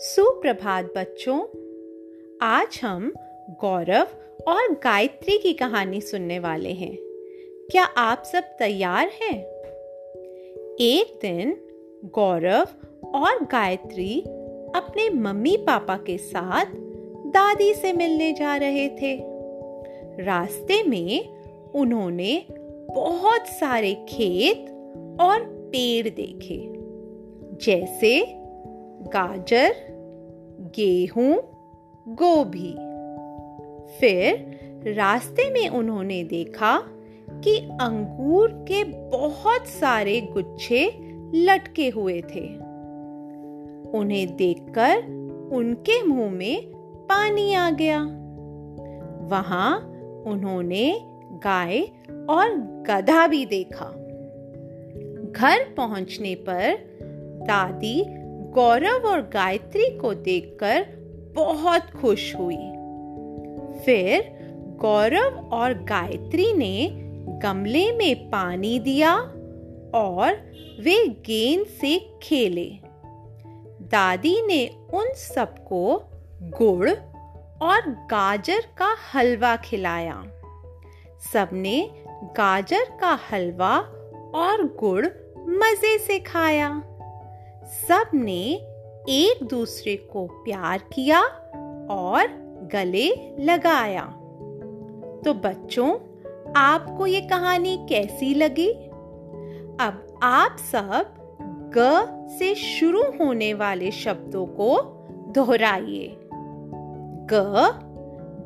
सुप्रभात बच्चों। आज हम गौरव और गायत्री की कहानी सुनने वाले हैं। क्या आप सब तैयार हैं? एक दिन गौरव और गायत्री अपने मम्मी पापा के साथ दादी से मिलने जा रहे थे। रास्ते में उन्होंने बहुत सारे खेत और पेड़ देखे। जैसे गाजर, गेहूँ, गोभी। फिर रास्ते में उन्होंने देखा कि अंगूर के बहुत सारे गुच्छे लटके हुए थे। उन्हें देखकर उनके मुँह में पानी आ गया। वहाँ उन्होंने गाय और गधा भी देखा। घर पहुँचने पर दादी गौरव और गायत्री को देखकर बहुत खुश हुई। फिर गौरव और गायत्री ने गमले में पानी दिया और वे गेंद से खेले। दादी ने उन सबको गुड़ और गाजर का हलवा खिलाया। सबने गाजर का हलवा और गुड़ मज़े से खाया। सबने एक दूसरे को प्यार किया और गले लगाया। तो बच्चों, आपको ये कहानी कैसी लगी? अब आप सब ग से शुरू होने वाले शब्दों को दोहराइए। ग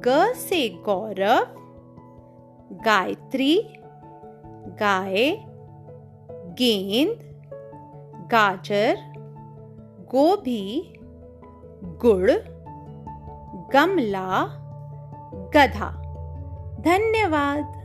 ग से गौरव, गायत्री, गाय, गेंद, गाजर गोभी गुड़ गमला गधा। धन्यवाद।